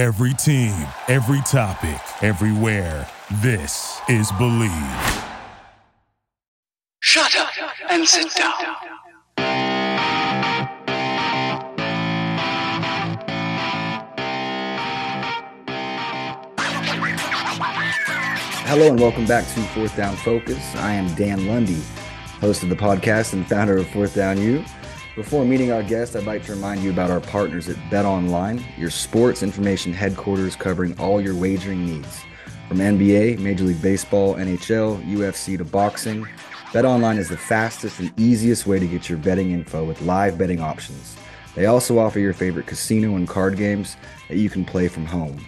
Every team, every topic, everywhere. This is Bleav. Shut up and sit down. Hello and welcome back to Fourth Down Focus. I am Dan Lundy, host of the podcast and founder of Fourth Down U. Before meeting our guest, I'd like to remind you about our partners at Bet Online, your sports information headquarters covering all your wagering needs. From NBA, Major League Baseball, NHL, UFC to boxing, Bet Online is the fastest and easiest way to get your betting info with live betting options. They also offer your favorite casino and card games that you can play from home.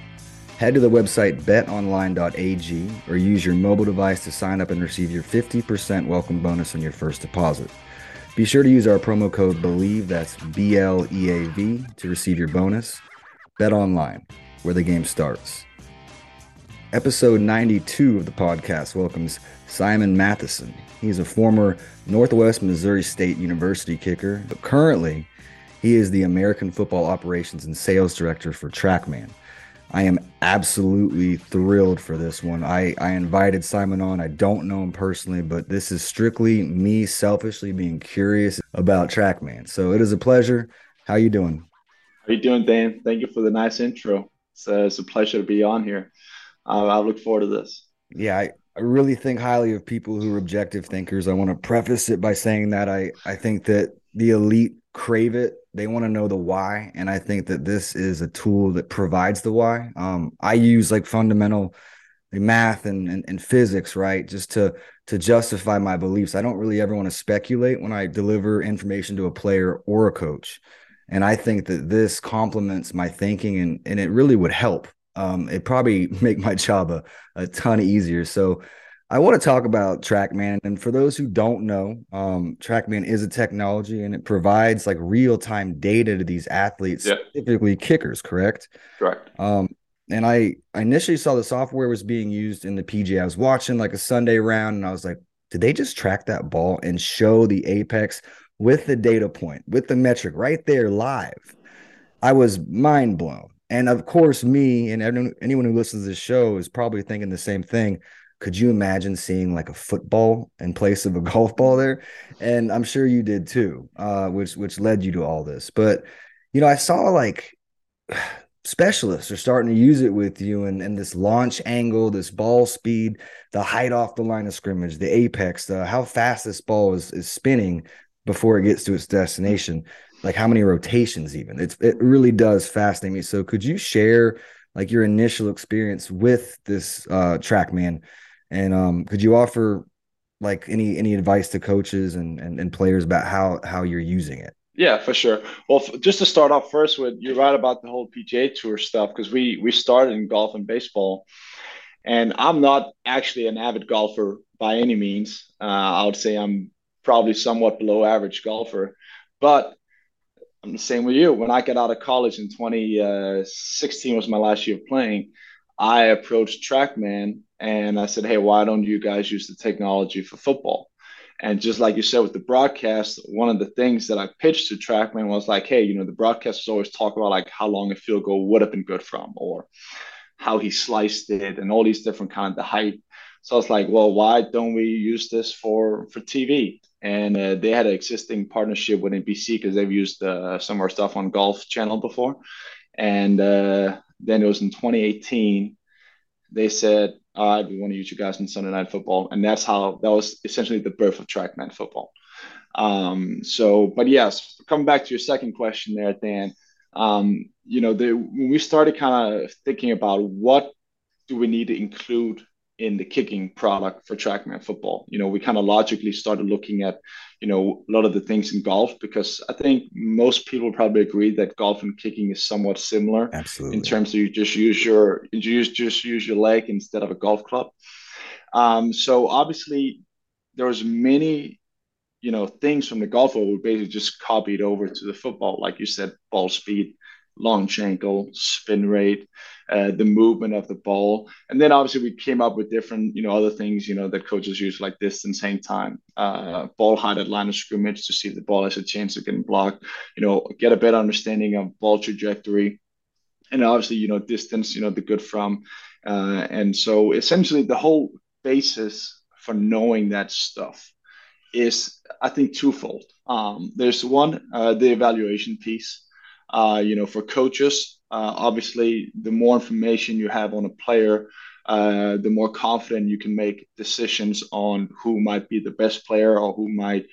Head to the website betonline.ag or use your mobile device to sign up and receive your 50% welcome bonus on your first deposit. Be sure to use our promo code BLEAV, that's B L E A V, to receive your bonus. Bet online, where the game starts. Episode 92 of the podcast welcomes Simon Mathiesen. He's a former Northwest Missouri State University kicker, but currently he is the American Football Operations and Sales Director for Trackman. I am absolutely thrilled for this one. I, I invited Simon on. I don't know him personally, but this is strictly me selfishly being curious about Trackman. So it is a pleasure. How you doing? How you doing, Dan? Thank you for the nice intro. It's, uh, it's a pleasure to be on here. Uh, I look forward to this. Yeah, I, I really think highly of people who are objective thinkers. I want to preface it by saying that I, I think that the elite crave it. They want to know the why and i think that this is a tool that provides the why. Um, i use like fundamental math and, and, and physics right just to to justify my beliefs. I don't really ever want to speculate when i deliver information to a player or a coach. And i think that this complements my thinking and and it really would help. Um, it probably make my job a, a ton easier. So I want to talk about TrackMan. And for those who don't know, um, TrackMan is a technology and it provides like real time data to these athletes, Yeah. specifically kickers, correct? Correct. Um, and I, I initially saw the software was being used in the PGA. I was watching like a Sunday round and I was like, did they just track that ball and show the apex with the data point, with the metric right there live? I was mind blown. And of course, me and everyone- anyone who listens to this show is probably thinking the same thing could you imagine seeing like a football in place of a golf ball there? And i'm sure you did too uh, which which led you to all this. But you know i saw like specialists are starting to use it with you and, and this launch angle this ball speed the height off the line of scrimmage the apex the how fast this ball is is spinning before it gets to its destination. Like how many rotations even? It's it really does fascinate me. So could you share like your initial experience with this uh trackman and um, could you offer like any any advice to coaches and, and and players about how how you're using it? Yeah, for sure. Well, f- just to start off first with, you're right about the whole PGA Tour stuff because we we started in golf and baseball, and I'm not actually an avid golfer by any means. Uh, I would say I'm probably somewhat below average golfer, but I'm the same with you. When I got out of college in 2016 was my last year of playing, I approached TrackMan and I said, "Hey, why don't you guys use the technology for football?" And just like you said with the broadcast, one of the things that I pitched to TrackMan was like, "Hey, you know, the broadcasters always talk about like how long a field goal would have been good from, or how he sliced it, and all these different kind of the height." So I was like, "Well, why don't we use this for for TV?" And uh, they had an existing partnership with NBC because they've used uh, some of our stuff on Golf Channel before, and uh, then it was in 2018 they said, "All right, we want to use you guys in Sunday Night Football," and that's how that was essentially the birth of TrackMan football. Um, so, but yes, coming back to your second question there, Dan. Um, you know, the, when we started kind of thinking about what do we need to include in the kicking product for TrackMan football, you know, we kind of logically started looking at, you know, a lot of the things in golf because I think most people probably agree that golf and kicking is somewhat similar Absolutely. in terms of you just use your you use just use your leg instead of a golf club. Um, so obviously there was many you know things from the golf ball we basically just copied over to the football, like you said, ball speed, launch angle, spin rate, uh, the movement of the ball, and then obviously we came up with different you know other things you know that coaches use like distance, hang time, uh, ball height at line of scrimmage to see if the ball has a chance of getting blocked, you know, get a better understanding of ball trajectory and obviously you know distance, you know the good from, uh, and so essentially the whole basis for knowing that stuff is I think twofold. Um, there's one uh, the evaluation piece. Uh, you know, for coaches, uh, obviously, the more information you have on a player, uh, the more confident you can make decisions on who might be the best player or who might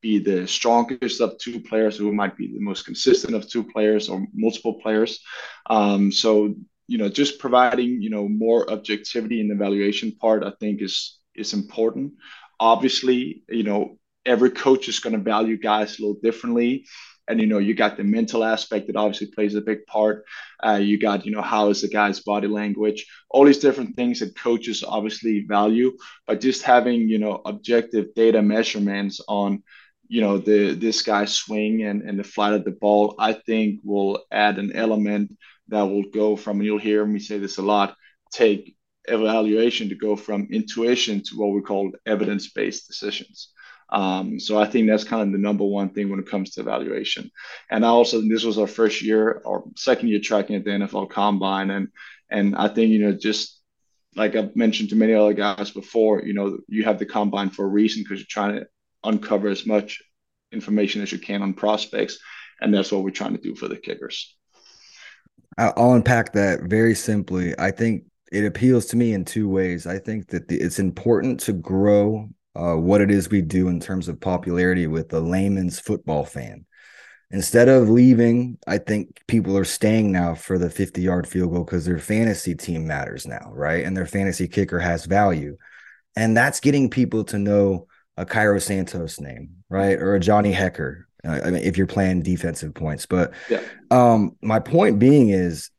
be the strongest of two players, who might be the most consistent of two players or multiple players. Um, so you know, just providing you know more objectivity in the evaluation part, I think is is important. Obviously, you know, every coach is going to value guys a little differently and you know you got the mental aspect that obviously plays a big part. Uh, you got you know how is the guy's body language? All these different things that coaches obviously value. But just having you know objective data measurements on you know the this guy's swing and, and the flight of the ball i think will add an element that will go from and you'll hear me say this a lot take evaluation to go from intuition to what we call evidence-based decisions um, so I think that's kind of the number one thing when it comes to evaluation. And I also this was our first year or second year tracking at the NFL Combine, and and I think you know just like I've mentioned to many other guys before, you know you have the combine for a reason because you're trying to uncover as much information as you can on prospects, and that's what we're trying to do for the kickers. I'll unpack that very simply. I think it appeals to me in two ways. I think that the, it's important to grow uh, what it is we do in terms of popularity with the layman's football fan. Instead of leaving, I think people are staying now for the 50 yard field goal because their fantasy team matters now, right? And their fantasy kicker has value. And that's getting people to know a Cairo Santos name, right? Or a Johnny Hekker. uh, I mean, if you're playing defensive points. But yeah. um, my point being is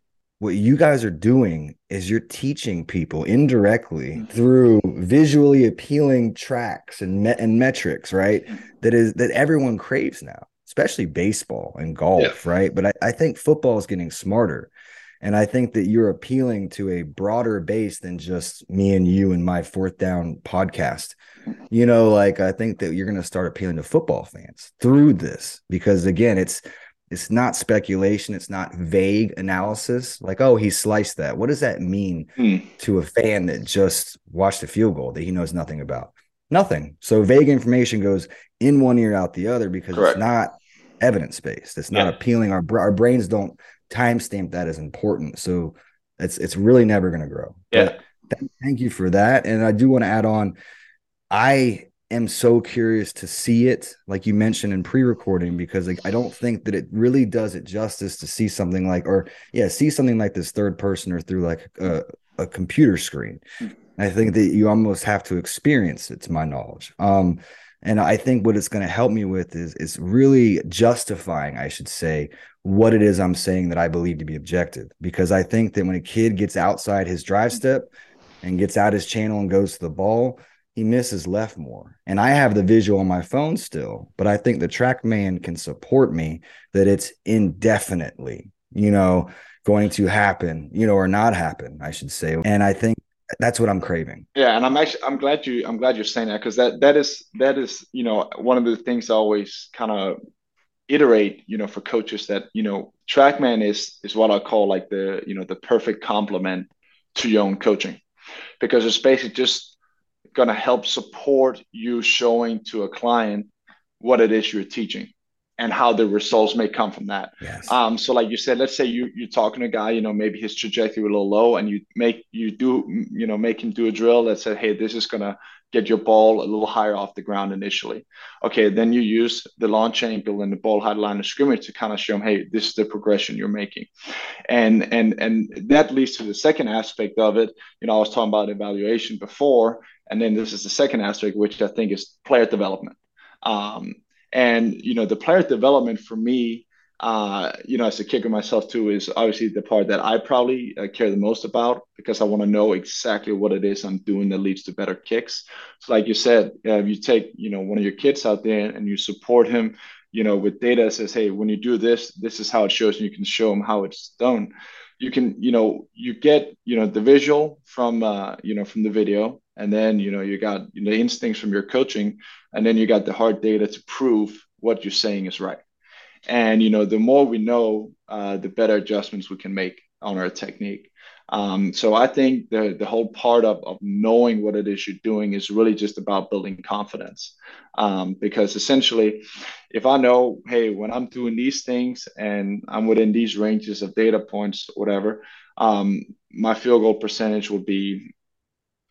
what you guys are doing is you're teaching people indirectly mm-hmm. through visually appealing tracks and me- and metrics, right? Mm-hmm. That is that everyone craves now, especially baseball and golf, yeah. right? But I, I think football is getting smarter. And I think that you're appealing to a broader base than just me and you and my fourth down podcast. Mm-hmm. You know, like I think that you're going to start appealing to football fans through this because again, it's it's not speculation it's not vague analysis like oh he sliced that. What does that mean hmm. to a fan that just watched a field goal that he knows nothing about? Nothing. So vague information goes in one ear out the other because Correct. it's not evidence based it's not yeah. appealing. Our, our brains don't timestamp that as important. So it's it's really never going to grow. Yeah. Th- thank you for that. And i do want to add on i am so curious to see it, like you mentioned in pre-recording, because like I don't think that it really does it justice to see something like, or yeah, see something like this third person or through like a, a computer screen. I think that you almost have to experience it, to my knowledge. Um, and I think what it's going to help me with is is really justifying, I should say, what it is I'm saying that I believe to be objective. Because I think that when a kid gets outside his drive step and gets out his channel and goes to the ball, he misses left more. And I have the visual on my phone still, but I think the TrackMan can support me that it's indefinitely, you know, going to happen, you know, or not happen, I should say. And I think that's what I'm craving. Yeah, and I'm actually I'm glad you I'm glad you're saying that because that that is that is you know one of the things I always kind of iterate you know for coaches that you know TrackMan is is what I call like the you know the perfect complement to your own coaching because it's basically just going to help support you showing to a client what it is you're teaching and how the results may come from that. Yes. Um, so like you said, let's say you you're talking to a guy, you know, maybe his trajectory a little low, and you make you do you know make him do a drill that said, hey, this is gonna get your ball a little higher off the ground initially. Okay, then you use the launch angle and the ball height line of scrimmage to kind of show him, hey, this is the progression you're making, and and and that leads to the second aspect of it. You know, I was talking about evaluation before, and then this is the second aspect, which I think is player development. Um, and you know, the player development for me, uh, you know, as a kicker myself too, is obviously the part that I probably uh, care the most about because I want to know exactly what it is I'm doing that leads to better kicks. So, like you said, uh, if you take you know one of your kids out there and you support him, you know, with data says, hey, when you do this, this is how it shows, and you can show him how it's done. You can, you know, you get, you know, the visual from, uh, you know, from the video, and then you know you got the instincts from your coaching and then you got the hard data to prove what you're saying is right and you know the more we know uh, the better adjustments we can make on our technique. Um, so I think the the whole part of, of knowing what it is you're doing is really just about building confidence. Um, because essentially, if I know, hey, when I'm doing these things and I'm within these ranges of data points, whatever, um, my field goal percentage will be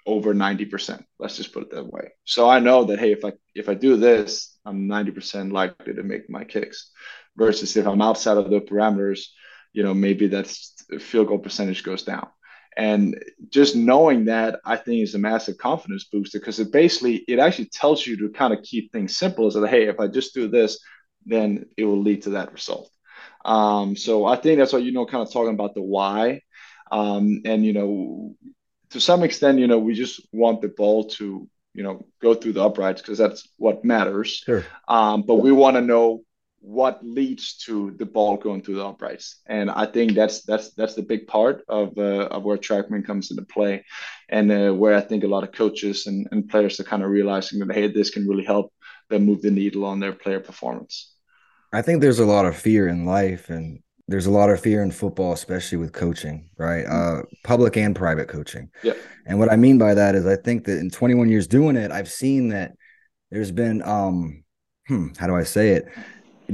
over 90%. Let's just put it that way. So I know that hey, if I if I do this, I'm 90% likely to make my kicks. Versus if I'm outside of the parameters, you know, maybe that's field goal percentage goes down. And just knowing that, I think, is a massive confidence booster because it basically it actually tells you to kind of keep things simple. Is that hey, if I just do this, then it will lead to that result. Um, so I think that's what you know, kind of talking about the why. Um, and you know, to some extent, you know, we just want the ball to you know go through the uprights because that's what matters. Sure. Um, but we want to know what leads to the ball going through the uprights. And i think that's that's that's the big part of uh, of where trackman comes into play. And uh, where i think a lot of coaches and, and players are kind of realizing that hey this can really help them move the needle on their player performance. I think there's a lot of fear in life and there's a lot of fear in football especially with coaching right? Mm-hmm. uh, public and private coaching. Yeah. And what i mean by that is i think that in 21 years doing it i've seen that there's been um hmm, how do i say it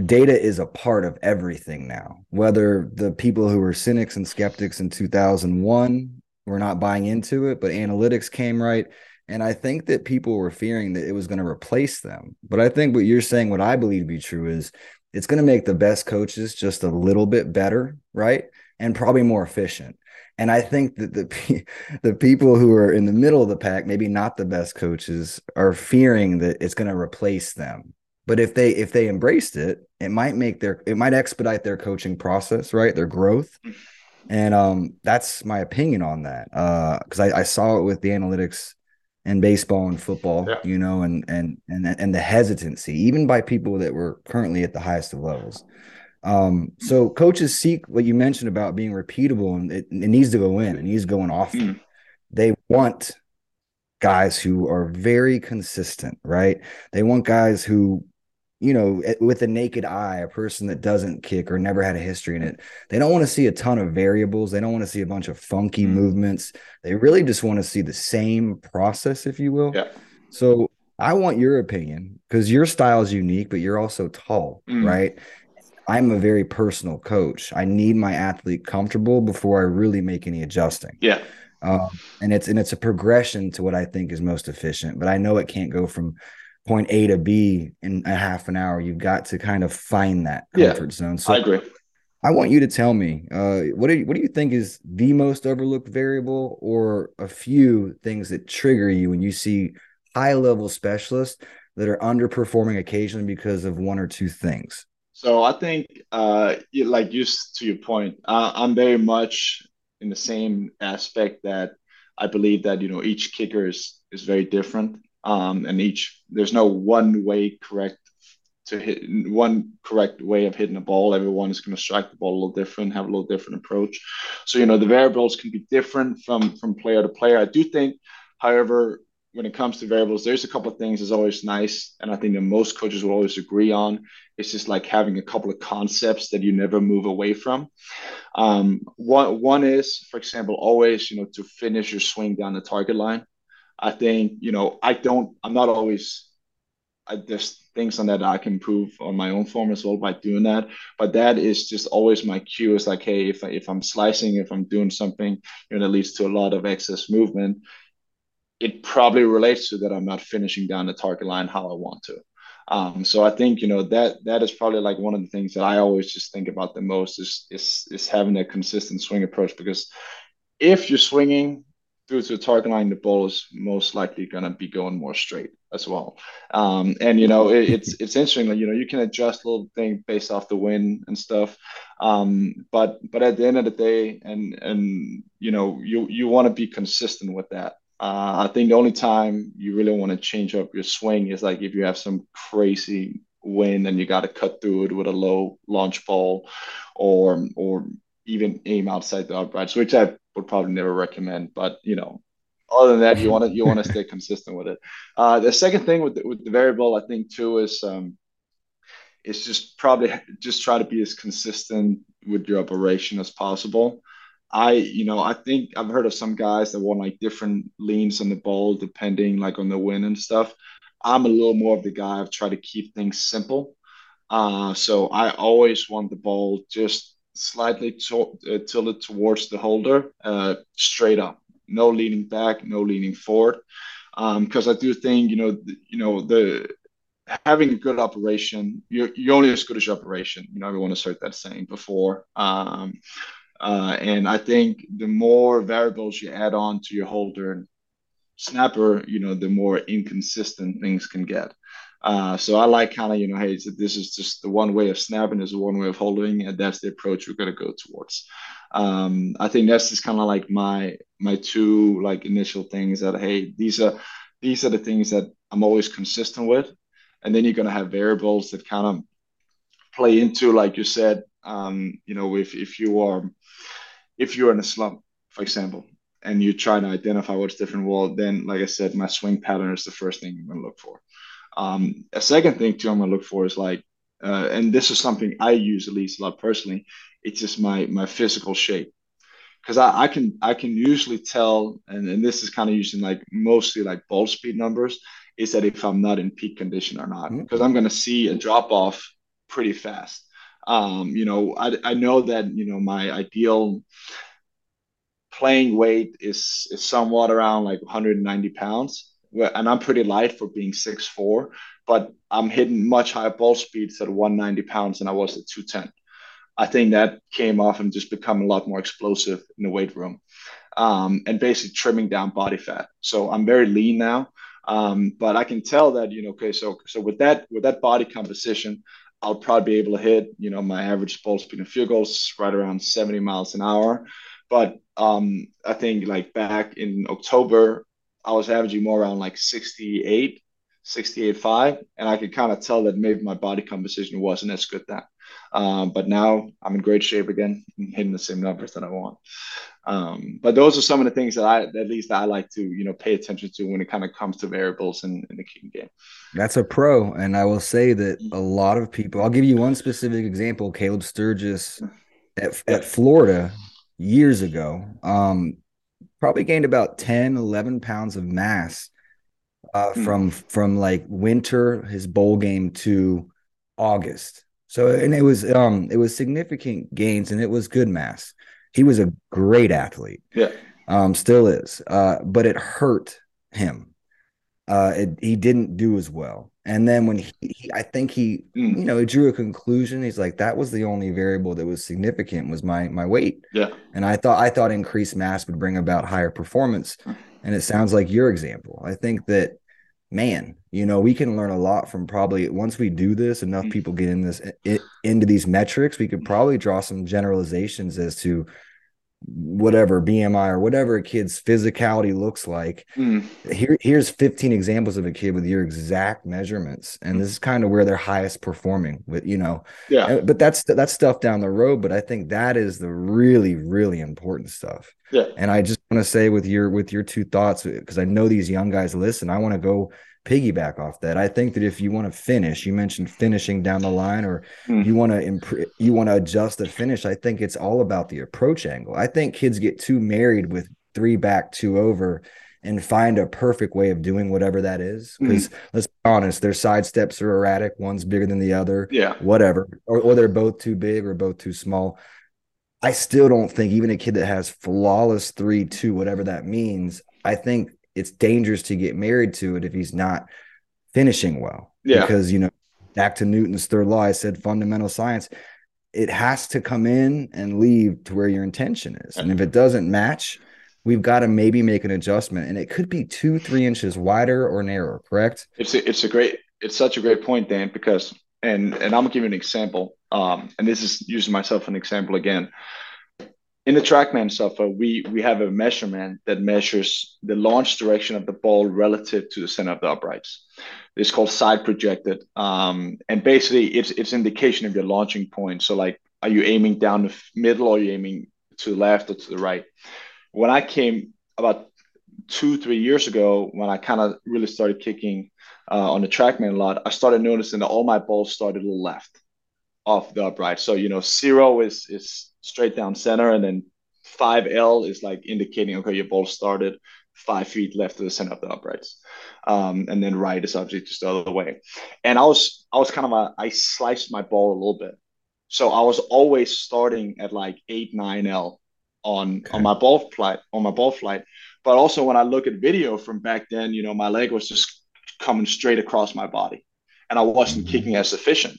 data is a part of everything now. Whether the people who were cynics and skeptics in 2001 were not buying into it, but analytics came right. And I think that people were fearing that it was going to replace them. But I think what you're saying, what I believe to be true, is it's going to make the best coaches just a little bit better, right? And probably more efficient. And I think that the the people who are in the middle of the pack, maybe not the best coaches, are fearing that it's going to replace them but if they if they embraced it it might make their it might expedite their coaching process right? Their growth. And um that's my opinion on that uh because I, I saw it with the analytics and baseball and football yeah. you know and and and and the hesitancy even by people that were currently at the highest of levels. Um so coaches seek what you mentioned about being repeatable and it, it needs to go in it needs to go in often mm. they want guys who are very consistent right? They want guys who you know, with a naked eye, a person that doesn't kick or never had a history in it, they don't want to see a ton of variables. They don't want to see a bunch of funky mm. movements. They really just want to see the same process, if you will. Yeah. So I want your opinion because your style is unique, but you're also tall, mm. right? I'm a very personal coach. I need my athlete comfortable before I really make any adjusting. Yeah. Um, and it's and it's a progression to what I think is most efficient. But I know it can't go from point A to B in a half an hour. You've got to kind of find that comfort yeah, zone. So I agree. I want you to tell me uh, what do you, what do you think is the most overlooked variable, or a few things that trigger you when you see high level specialists that are underperforming occasionally because of one or two things. So I think, uh, like just to your point, uh, I'm very much in the same aspect that I believe that you know each kicker is is very different um, and each there's no one way correct to hit one correct way of hitting a ball. Everyone is going to strike the ball a little different, have a little different approach. So you know the variables can be different from from player to player. I do think, however, when it comes to variables, there's a couple of things that's always nice, and I think that most coaches will always agree on. It's just like having a couple of concepts that you never move away from. Um, one one is, for example, always you know to finish your swing down the target line. I think, you know, I don't, I'm not always, I, there's things on that I can improve on my own form as well by doing that. But that is just always my cue is like, hey, if, I, if I'm slicing, if I'm doing something you know, that leads to a lot of excess movement, it probably relates to that I'm not finishing down the target line how I want to. Um, so I think you know that that is probably like one of the things that I always just think about the most is is is having a consistent swing approach because if you're swinging through to the target line, the ball is most likely going to be going more straight as well. Um, and you know, it, it's it's interesting. Like, you know, you can adjust a little thing based off the wind and stuff. Um, but but at the end of the day, and and you know, you you want to be consistent with that. Uh, I think the only time you really want to change up your swing is like if you have some crazy wind and you got to cut through it with a low launch ball, or or even aim outside the uprights, which I would probably never recommend. But you know, other than that, you want to you want to stay consistent with it. Uh, the second thing with the, with the variable, I think too, is um, is just probably just try to be as consistent with your operation as possible. I, you know, I think I've heard of some guys that want like different leans on the ball depending like on the wind and stuff. I'm a little more of the guy I've tried to keep things simple. Uh, so I always want the ball just slightly to- uh, tilted towards the holder, uh, straight up. No leaning back, no leaning forward. Because um, I do think you know, you know the having a good operation, you're, you're only as good as your operation. You know, everyone has heard that saying before. Um, uh, and I think the more variables you add on to your holder and snapper, you know, the more inconsistent things can get. Uh, so I like kind of, you know, hey, this is just the one way of snapping, is one way of holding, and that's the approach we're going to go towards. Um, I think that's just kind of like my my two like initial things that hey, these are these are the things that I'm always consistent with, and then you're going to have variables that kind of play into, like you said, um, you know, if if you are if you're in a slump, for example, and you try to identify what's different, well, then, like I said, my swing pattern is the first thing I'm going to look for. Um, a second thing too I'm to look for is like, uh, and this is something I use at least a lot personally. It's just my my physical shape because I, I, can I can usually tell, and, and this is kind of using like mostly like ball speed numbers, is that if I'm not in peak condition or not, because mm-hmm. I'm going to see a drop off pretty fast. Um, you know, I, I know that you know my ideal playing weight is is somewhat around like 190 pounds, and I'm pretty light for being 6'4", but I'm hitting much higher ball speeds at 190 pounds than I was at 210. I think that came off and just become a lot more explosive in the weight room, um, and basically trimming down body fat. So I'm very lean now, um, but I can tell that you know, okay, so so with that with that body composition, I'll probably be able to hit, you know, my average ball speed and field goals right around 70 miles an hour. But um, I think like back in October, I was averaging more around like 68, 68.5. And I could kind of tell that maybe my body composition wasn't as good then. Um, but now I'm in great shape again, hitting the same numbers that I want. Um, but those are some of the things that I, at least I like to, you know, pay attention to when it kind of comes to variables in, in the kicking game. That's a pro. And I will say that a lot of people, I'll give you one specific example. Caleb Sturgis at, at Florida years ago, um, probably gained about 10, 11 pounds of mass uh, mm. from, from like winter, his bowl game to August. So, and it was, um, it was significant gains and it was good mass he was a great athlete. Yeah. Um, still is. Uh, but it hurt him. Uh, it, he didn't do as well. And then when he, he I think he, mm. you know, he drew a conclusion. He's like, that was the only variable that was significant was my my weight. Yeah. And I thought I thought increased mass would bring about higher performance. And it sounds like your example. I think that man, you know, we can learn a lot from probably once we do this, enough mm. people get in this it, into these metrics, we could probably draw some generalizations as to whatever BMI or whatever a kid's physicality looks like. Mm. Here, here's 15 examples of a kid with your exact measurements, and this is kind of where they're highest performing. With you know, yeah. But that's that's stuff down the road. But I think that is the really really important stuff. Yeah. And I just want to say with your with your two thoughts because I know these young guys listen. I want to go piggyback off that. I think that if you want to finish, you mentioned finishing down the line, or mm. you want to improve, you want to adjust the finish. I think it's all about the approach angle. I think kids get too married with three back, two over, and find a perfect way of doing whatever that is. Because mm. let's be honest, their side steps are erratic. One's bigger than the other. Yeah, whatever, or, or they're both too big or both too small. I still don't think even a kid that has flawless three, two, whatever that means. I think it's dangerous to get married to it if he's not finishing well. Yeah. Because, you know, back to Newton's third law, I said fundamental science, it has to come in and leave to where your intention is. And if it doesn't match, we've got to maybe make an adjustment. And it could be two, three inches wider or narrower, correct? It's a, it's a great, it's such a great point, Dan, because, and, and I'm gonna give you an example. Um, and this is using myself an example again in the TrackMan software, we we have a measurement that measures the launch direction of the ball relative to the center of the uprights. It's called side projected, um, and basically it's it's indication of your launching point. So like, are you aiming down the middle or are you aiming to the left or to the right? When I came about two three years ago, when I kind of really started kicking uh, on the TrackMan a lot, I started noticing that all my balls started a little left off the upright. So you know, zero is is straight down center, and then five L is like indicating okay, your ball started five feet left of the center of the uprights, um, and then right is obviously just the other way. And I was I was kind of a I sliced my ball a little bit, so I was always starting at like eight nine L on okay. on my ball flight on my ball flight. But also when I look at video from back then, you know, my leg was just coming straight across my body, and I wasn't mm-hmm. kicking as efficient.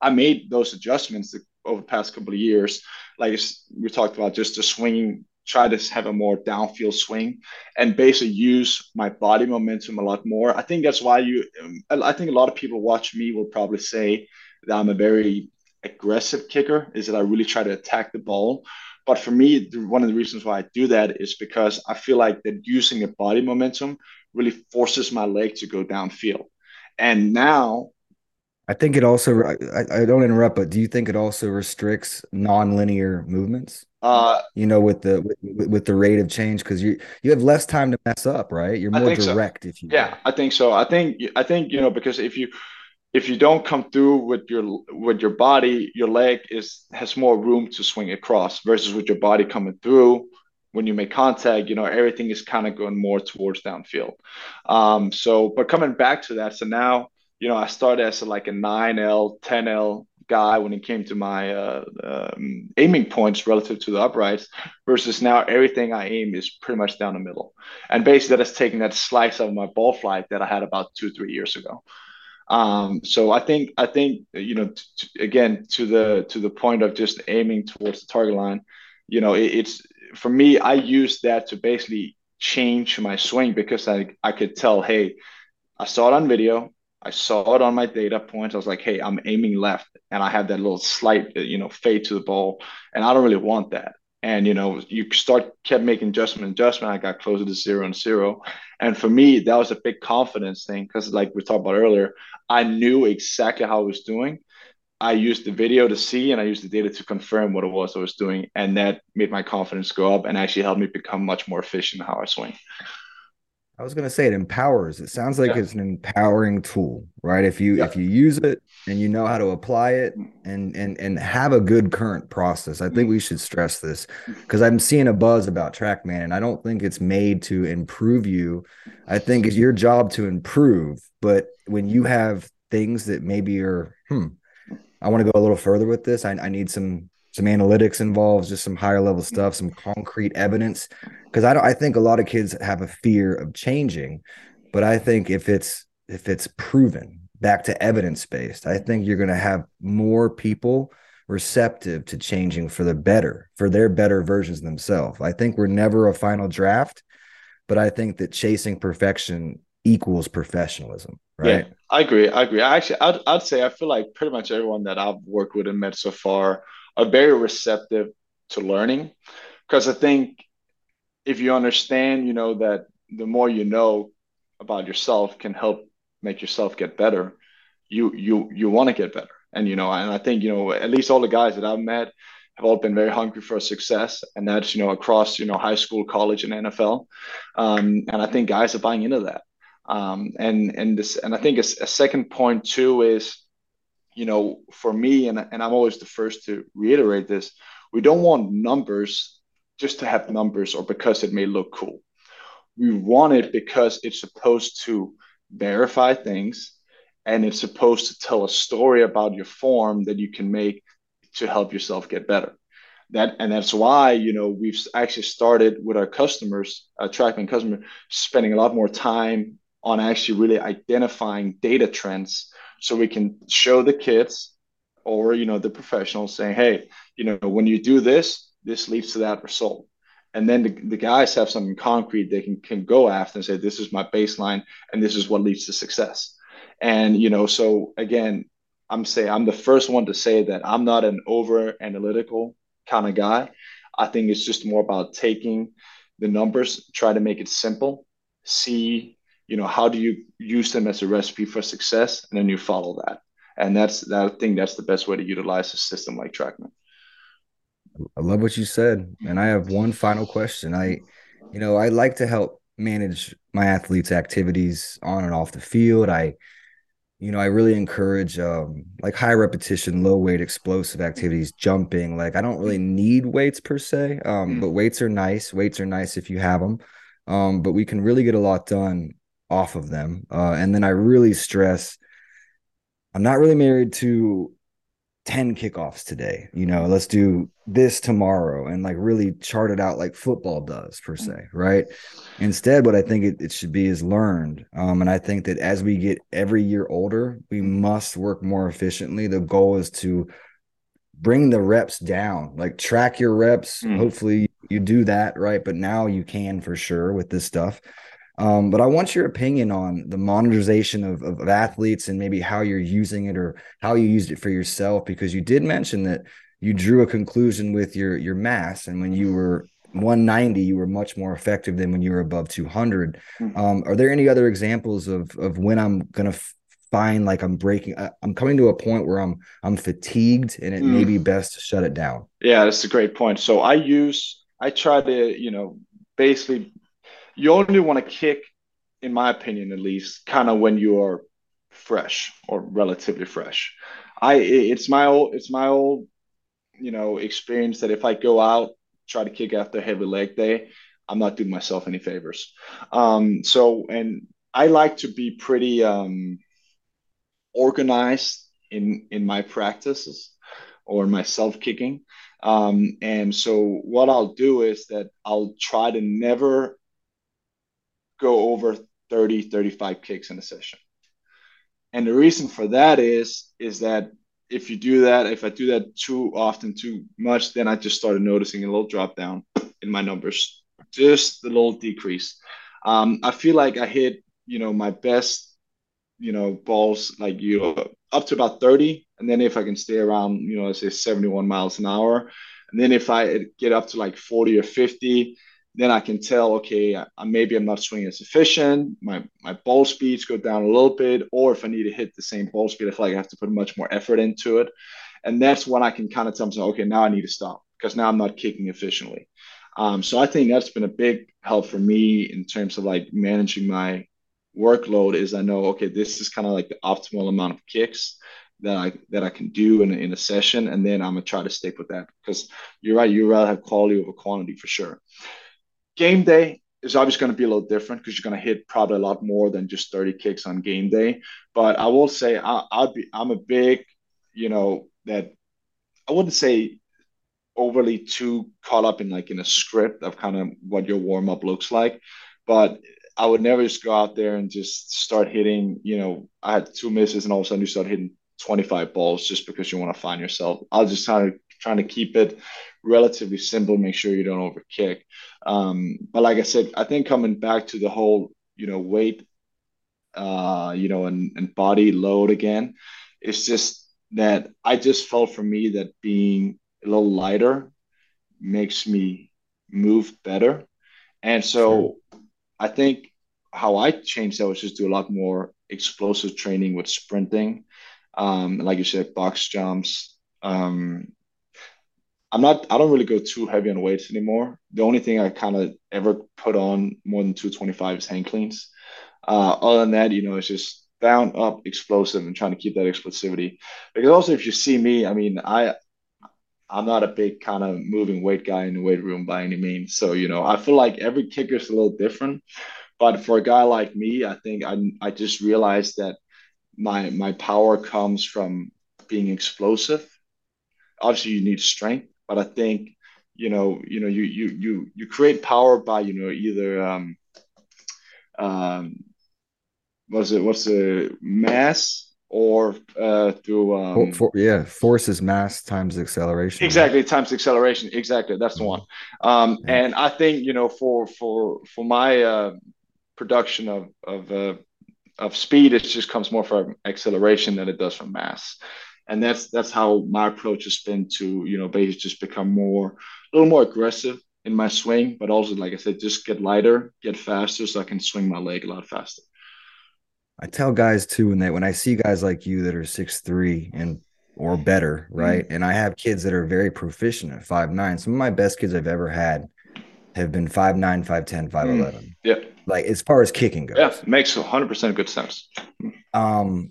I made those adjustments over the past couple of years. Like we talked about, just the swinging, try to have a more downfield swing, and basically use my body momentum a lot more. I think that's why you. Um, I think a lot of people watch me will probably say that I'm a very aggressive kicker. Is that I really try to attack the ball. But for me, one of the reasons why I do that is because I feel like that using the body momentum really forces my leg to go downfield. And now I think it also. I, I, don't interrupt, but do you think it also restricts non-linear movements? Uh, you know, with the with, with the rate of change, because you you have less time to mess up, right? You're more direct so. if you. Yeah, I think so. I think I think you know because if you if you don't come through with your with your body, your leg is has more room to swing across versus with your body coming through. When you make contact, you know everything is kind of going more towards downfield. Um, so, but coming back to that, so now you know, I started as a, like a 9L, 10L guy when it came to my uh, um, aiming points relative to the uprights, versus now everything I aim is pretty much down the middle. And basically, that is taking that slice of my ball flight that I had about two, three years ago. Um, so I think I think you know t- again to the to the point of just aiming towards the target line, you know, it, it's for me. I use that to basically change my swing because I I could tell, hey, I saw it on video. I saw it on my data points. I was like, hey, I'm aiming left, and I have that little slight, uh, you know, fade to the ball, and I don't really want that. And you know, you start kept making adjustment, adjustment. I got closer to zero and zero, and for me, that was a big confidence thing because, like we talked about earlier, I knew exactly how I was doing. I used the video to see, and I used the data to confirm what it was I was doing, and that made my confidence go up and actually helped me become much more efficient how I swing. I was gonna say it empowers. It sounds like yeah. it's an empowering tool, right? If you yeah. if you use it and you know how to apply it and and and have a good current process, I think we should stress this because I'm seeing a buzz about TrackMan, and I don't think it's made to improve you. I think it's your job to improve, but when you have things that maybe are, hmm, I want to go a little further with this. I, I need some some analytics involved, just some higher level stuff, some concrete evidence. Because I don't, I think a lot of kids have a fear of changing, but I think if it's if it's proven back to evidence based, I think you're going to have more people receptive to changing for the better, for their better versions themselves. I think we're never a final draft, but I think that chasing perfection equals professionalism, right? Yeah, I agree. I agree. I actually, I'd, I'd say I feel like pretty much everyone that I've worked with and met so far are very receptive to learning because I think if you understand, you know, that the more you know about yourself can help make yourself get better, you you you want to get better. And you know, and I think, you know, at least all the guys that I've met have all been very hungry for success. And that's, you know, across, you know, high school, college, and NFL. Um, and I think guys are buying into that. Um, and and this and I think a, a second point too is you know, for me, and, and I'm always the first to reiterate this, we don't want numbers just to have numbers or because it may look cool. We want it because it's supposed to verify things and it's supposed to tell a story about your form that you can make to help yourself get better. That and that's why you know we've actually started with our customers, uh, TrackMan customer, spending a lot more time on actually really identifying data trends so we can show the kids or you know the professionals saying hey you know when you do this this leads to that result. And then the, the guys have something concrete they can, can go after and say this is my baseline and this is what leads to success. And you know so again i'm saying i'm the first one to say that i'm not an over analytical kind of guy. I think it's just more about taking the numbers try to make it simple see you know how do you use them as a recipe for success? And then you follow that. And that's that i think that's the best way to utilize a system like trackman. I love what you said. And i have one final question. I you know i like to help manage my athletes activities on and off the field. I you know, I really encourage um, like high repetition, low weight, explosive activities, jumping. Like I don't really need weights per se, um, Mm. but weights are nice. Weights are nice if you have them, um, but we can really get a lot done off of them. Uh, and then I really stress, I'm not really married to 10 kickoffs today. You know, let's do this tomorrow and like really chart it out like football does per se, right? Instead, what I think it, it should be is learned. Um, and I think that as we get every year older, we must work more efficiently. The goal is to bring the reps down, like track your reps. Mm. Hopefully you do that, right? But now you can for sure with this stuff. Um, but I want your opinion on the monetization of, of, of athletes and maybe how you're using it or how you used it for yourself, because you did mention that you drew a conclusion with your your mass, and when you were 190, you were much more effective than when you were above 200. Mhm. Um, are there any other examples of of when I'm gonna f- find like I'm breaking? I, I'm coming to a point where I'm I'm fatigued, and it may Mm. be best to shut it down. Yeah, that's a great point. So I use, I try to, you know, basically, you only want to kick, in my opinion at least, kind of when you are fresh or relatively fresh. I, it's my old, it's my old, you know, experience that if I go out, try to kick after heavy leg day, I'm not doing myself any favors. Um, so, and I like to be pretty um, organized in in my practices or my self kicking. Um, and so what I'll do is that I'll try to never go over 30, 35 kicks in a session. And the reason for that is, is that if you do that, if I do that too often, too much, then I just started noticing a little drop down in my numbers, just a little decrease. Um, I feel like I hit, you know, my best, you know, balls like you know, up to about 30. And then if I can stay around, you know, let's say 71 miles an hour. And then if I get up to like 40 or 50, then I can tell, okay, I, maybe I'm not swinging as efficient. My my ball speeds go down a little bit, or if I need to hit the same ball speed, I feel like I have to put much more effort into it. And that's when I can kind of tell myself, okay, now I need to stop because now I'm not kicking efficiently. Um, so I think that's been a big help for me in terms of like managing my workload. Is I know, okay, this is kind of like the optimal amount of kicks that I that I can do in, in a session, and then I'm gonna try to stick with that because you're right, you rather have quality over quantity for sure game day is obviously going to be a little different because you're going to hit probably a lot more than just 30 kicks on game day. But I will say I, I'll be I'm a big, you know, that I wouldn't say overly too caught up in like in a script of kind of what your warm up looks like, but I would never just go out there and just start hitting. You know, I had two misses and all of a sudden you start hitting 25 balls just because you want to find yourself. I'll just try to trying to keep it relatively simple, make sure you don't overkick. Um, but like I said, I think coming back to the whole, you know, weight, uh, you know, and, and body load again, it's just that I just felt for me that being a little lighter makes me move better. And so sure. I think how I changed that was just do a lot more explosive training with sprinting. Um, like you said, box jumps, um, I'm not. I don't really go too heavy on weights anymore. The only thing I kind of ever put on more than 225 is hang cleans. Uh, other than that, you know, it's just down, up, explosive, and trying to keep that explosivity. Because also, if you see me, I mean, I I'm not a big kind of moving weight guy in the weight room by any means. So you know, I feel like every kicker is a little different. But for a guy like me, I think I I just realized that my my power comes from being explosive. Obviously, you need strength, but I think you know you know you you you you create power by you know either um um what's it what's the mass or uh through um for, yeah force is mass times acceleration. Exactly times acceleration. Exactly that's the one. Um yeah. and I think you know for for for my uh production of of uh of speed it just comes more from acceleration than it does from mass and that's that's how my approach has been to you know basically just become more a little more aggressive in my swing but also like i said just get lighter get faster so i can swing my leg a lot faster. I tell guys too when they when i see guys like you that are six three and or better right? Mm-hmm. and i have kids that are very proficient at five nine. Some of my best kids i've ever had have been five nine five ten five eleven. Yeah. Like as far as kicking goes. Yeah makes 100% good sense. Um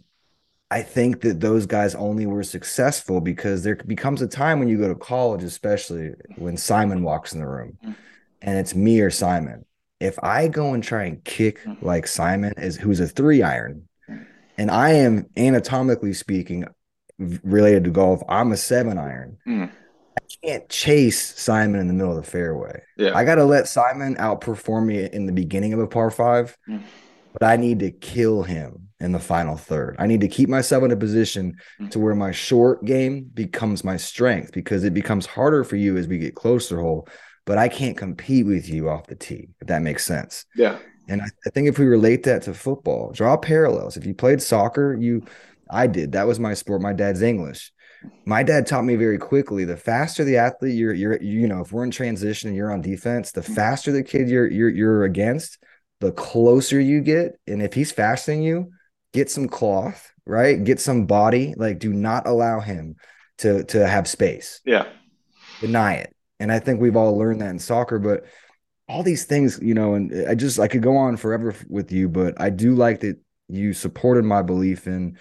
I think that those guys only were successful because there becomes a time when you go to college, especially when Simon walks in the room Mm. and it's me or Simon. If I go and try and kick Mm. like Simon is who's a three iron, and I am anatomically speaking related to golf, I'm a seven iron. Mm. I can't chase Simon in the middle of the fairway. Yeah. I got to let Simon outperform me in the beginning of a par five, Mm. But I need to kill him in the final third. I need to keep myself in a position Mm. to where my short game becomes my strength because it becomes harder for you as we get closer hole. But I can't compete with you off the tee, if that makes sense. yeah. And I, I think if we relate that to football, draw parallels. If you played soccer, you, I did. That was my sport. My dad's English. My dad taught me very quickly. The faster the athlete you're, you're, you know, if we're in transition and you're on defense, the faster the kid you're, you're, you're against, the closer you get. And if he's than you, get some cloth, right? Get some body. Like, do not allow him to to have space. Yeah. Deny it. And I think we've all learned that in soccer, but all these things, you know, and I just I could go on forever with you, but I do like that you supported my belief in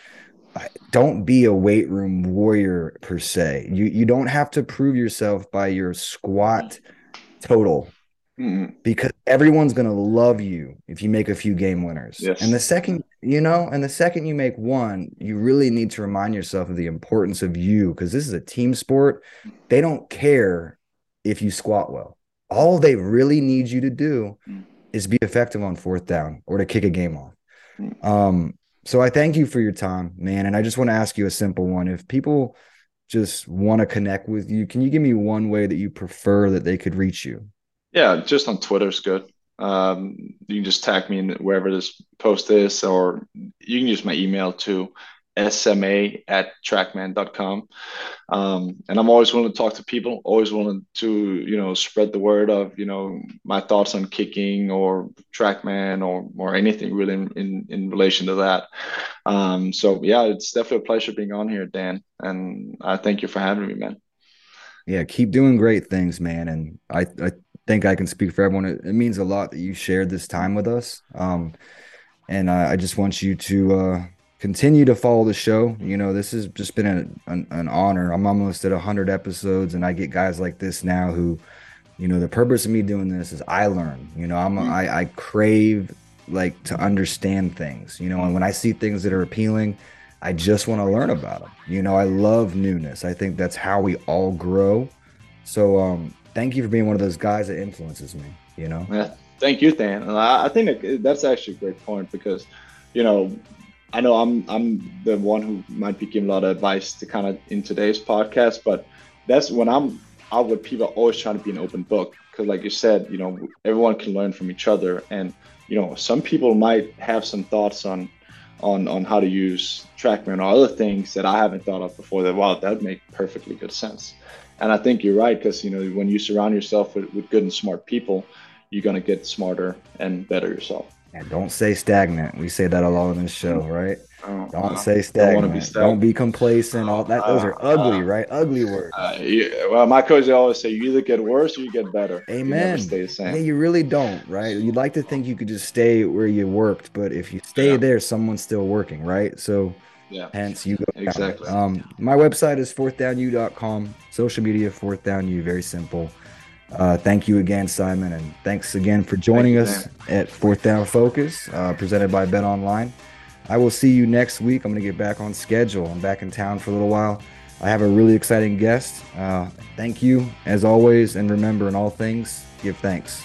uh, don't be a weight room warrior per se. You you don't have to prove yourself by your squat total Mm. because everyone's going to love you if you make a few game winners. Yes. And the second, you know, and the second you make one, you really need to remind yourself of the importance of you because this is a team sport. They don't care if you squat well. All they really need you to do is be effective on fourth down or to kick a game off. Mm. Um, so I thank you for your time, man. And I just want to ask you a simple one. If people just want to connect with you, can you give me one way that you prefer that they could reach you? Yeah, just on Twitter is good. Um, you can just tag me in wherever this post is, or you can use my email to sma at trackman.com. Um, and I'm always willing to talk to people, always willing to, you know, spread the word of, you know, my thoughts on kicking or trackman or or anything really in, in, in relation to that. Um, so yeah, it's definitely a pleasure being on here, Dan. And I thank you for having me, man. Yeah, keep doing great things, man. And I, I think I can speak for everyone. It, it means a lot that you shared this time with us. Um, and I, I just want you to uh, continue to follow the show. You know, this has just been an, an, an honor. I'm almost at 100 episodes, and I get guys like this now who, you know, the purpose of me doing this is I learn. You know, I'm I, I crave like to understand things. You know, and when I see things that are appealing, I just want to learn about them. You know, I love newness. I think that's how we all grow. So, um, thank you for being one of those guys that influences me. You know, Yeah, thank you, Dan. And I, I think that that's actually a great point because, you know, I know I'm I'm the one who might be giving a lot of advice to kind of in today's podcast, but that's when I'm out with people always trying to be an open book because, like you said, you know, everyone can learn from each other, and you know, some people might have some thoughts on on on how to use TrackMan or other things that I haven't thought of before. That wow, that would make perfectly good sense. And I think you're right because you know when you surround yourself with, with good and smart people, you're gonna get smarter and better yourself. and don't say stagnant. We say that a lot on this show, right? Oh, Don't wow. say Don't stagnant. Don't be be, complacent. All that. Those are Uh, ugly, uh, right? Ugly words. Uh, you, well, my coach always say you either get worse or you get better. You Amen. stay the same. Yeah, you really don't, right? You'd like to think you could just stay where you worked, but if you stay Yeah. there, someone's still working, right? So yeah. hence you go. Exactly. Um, my website is fourthdownu.com. Social media, fourth down you, very simple. Uh, thank you again, Simon, and thanks again for joining you, us at Fourth Down Focus, uh, presented by Bet Online. I will see you next week. I'm going to get back on schedule. I'm back in town for a little while. I have a really exciting guest. Uh, thank you, as always, and remember, in all things, give thanks.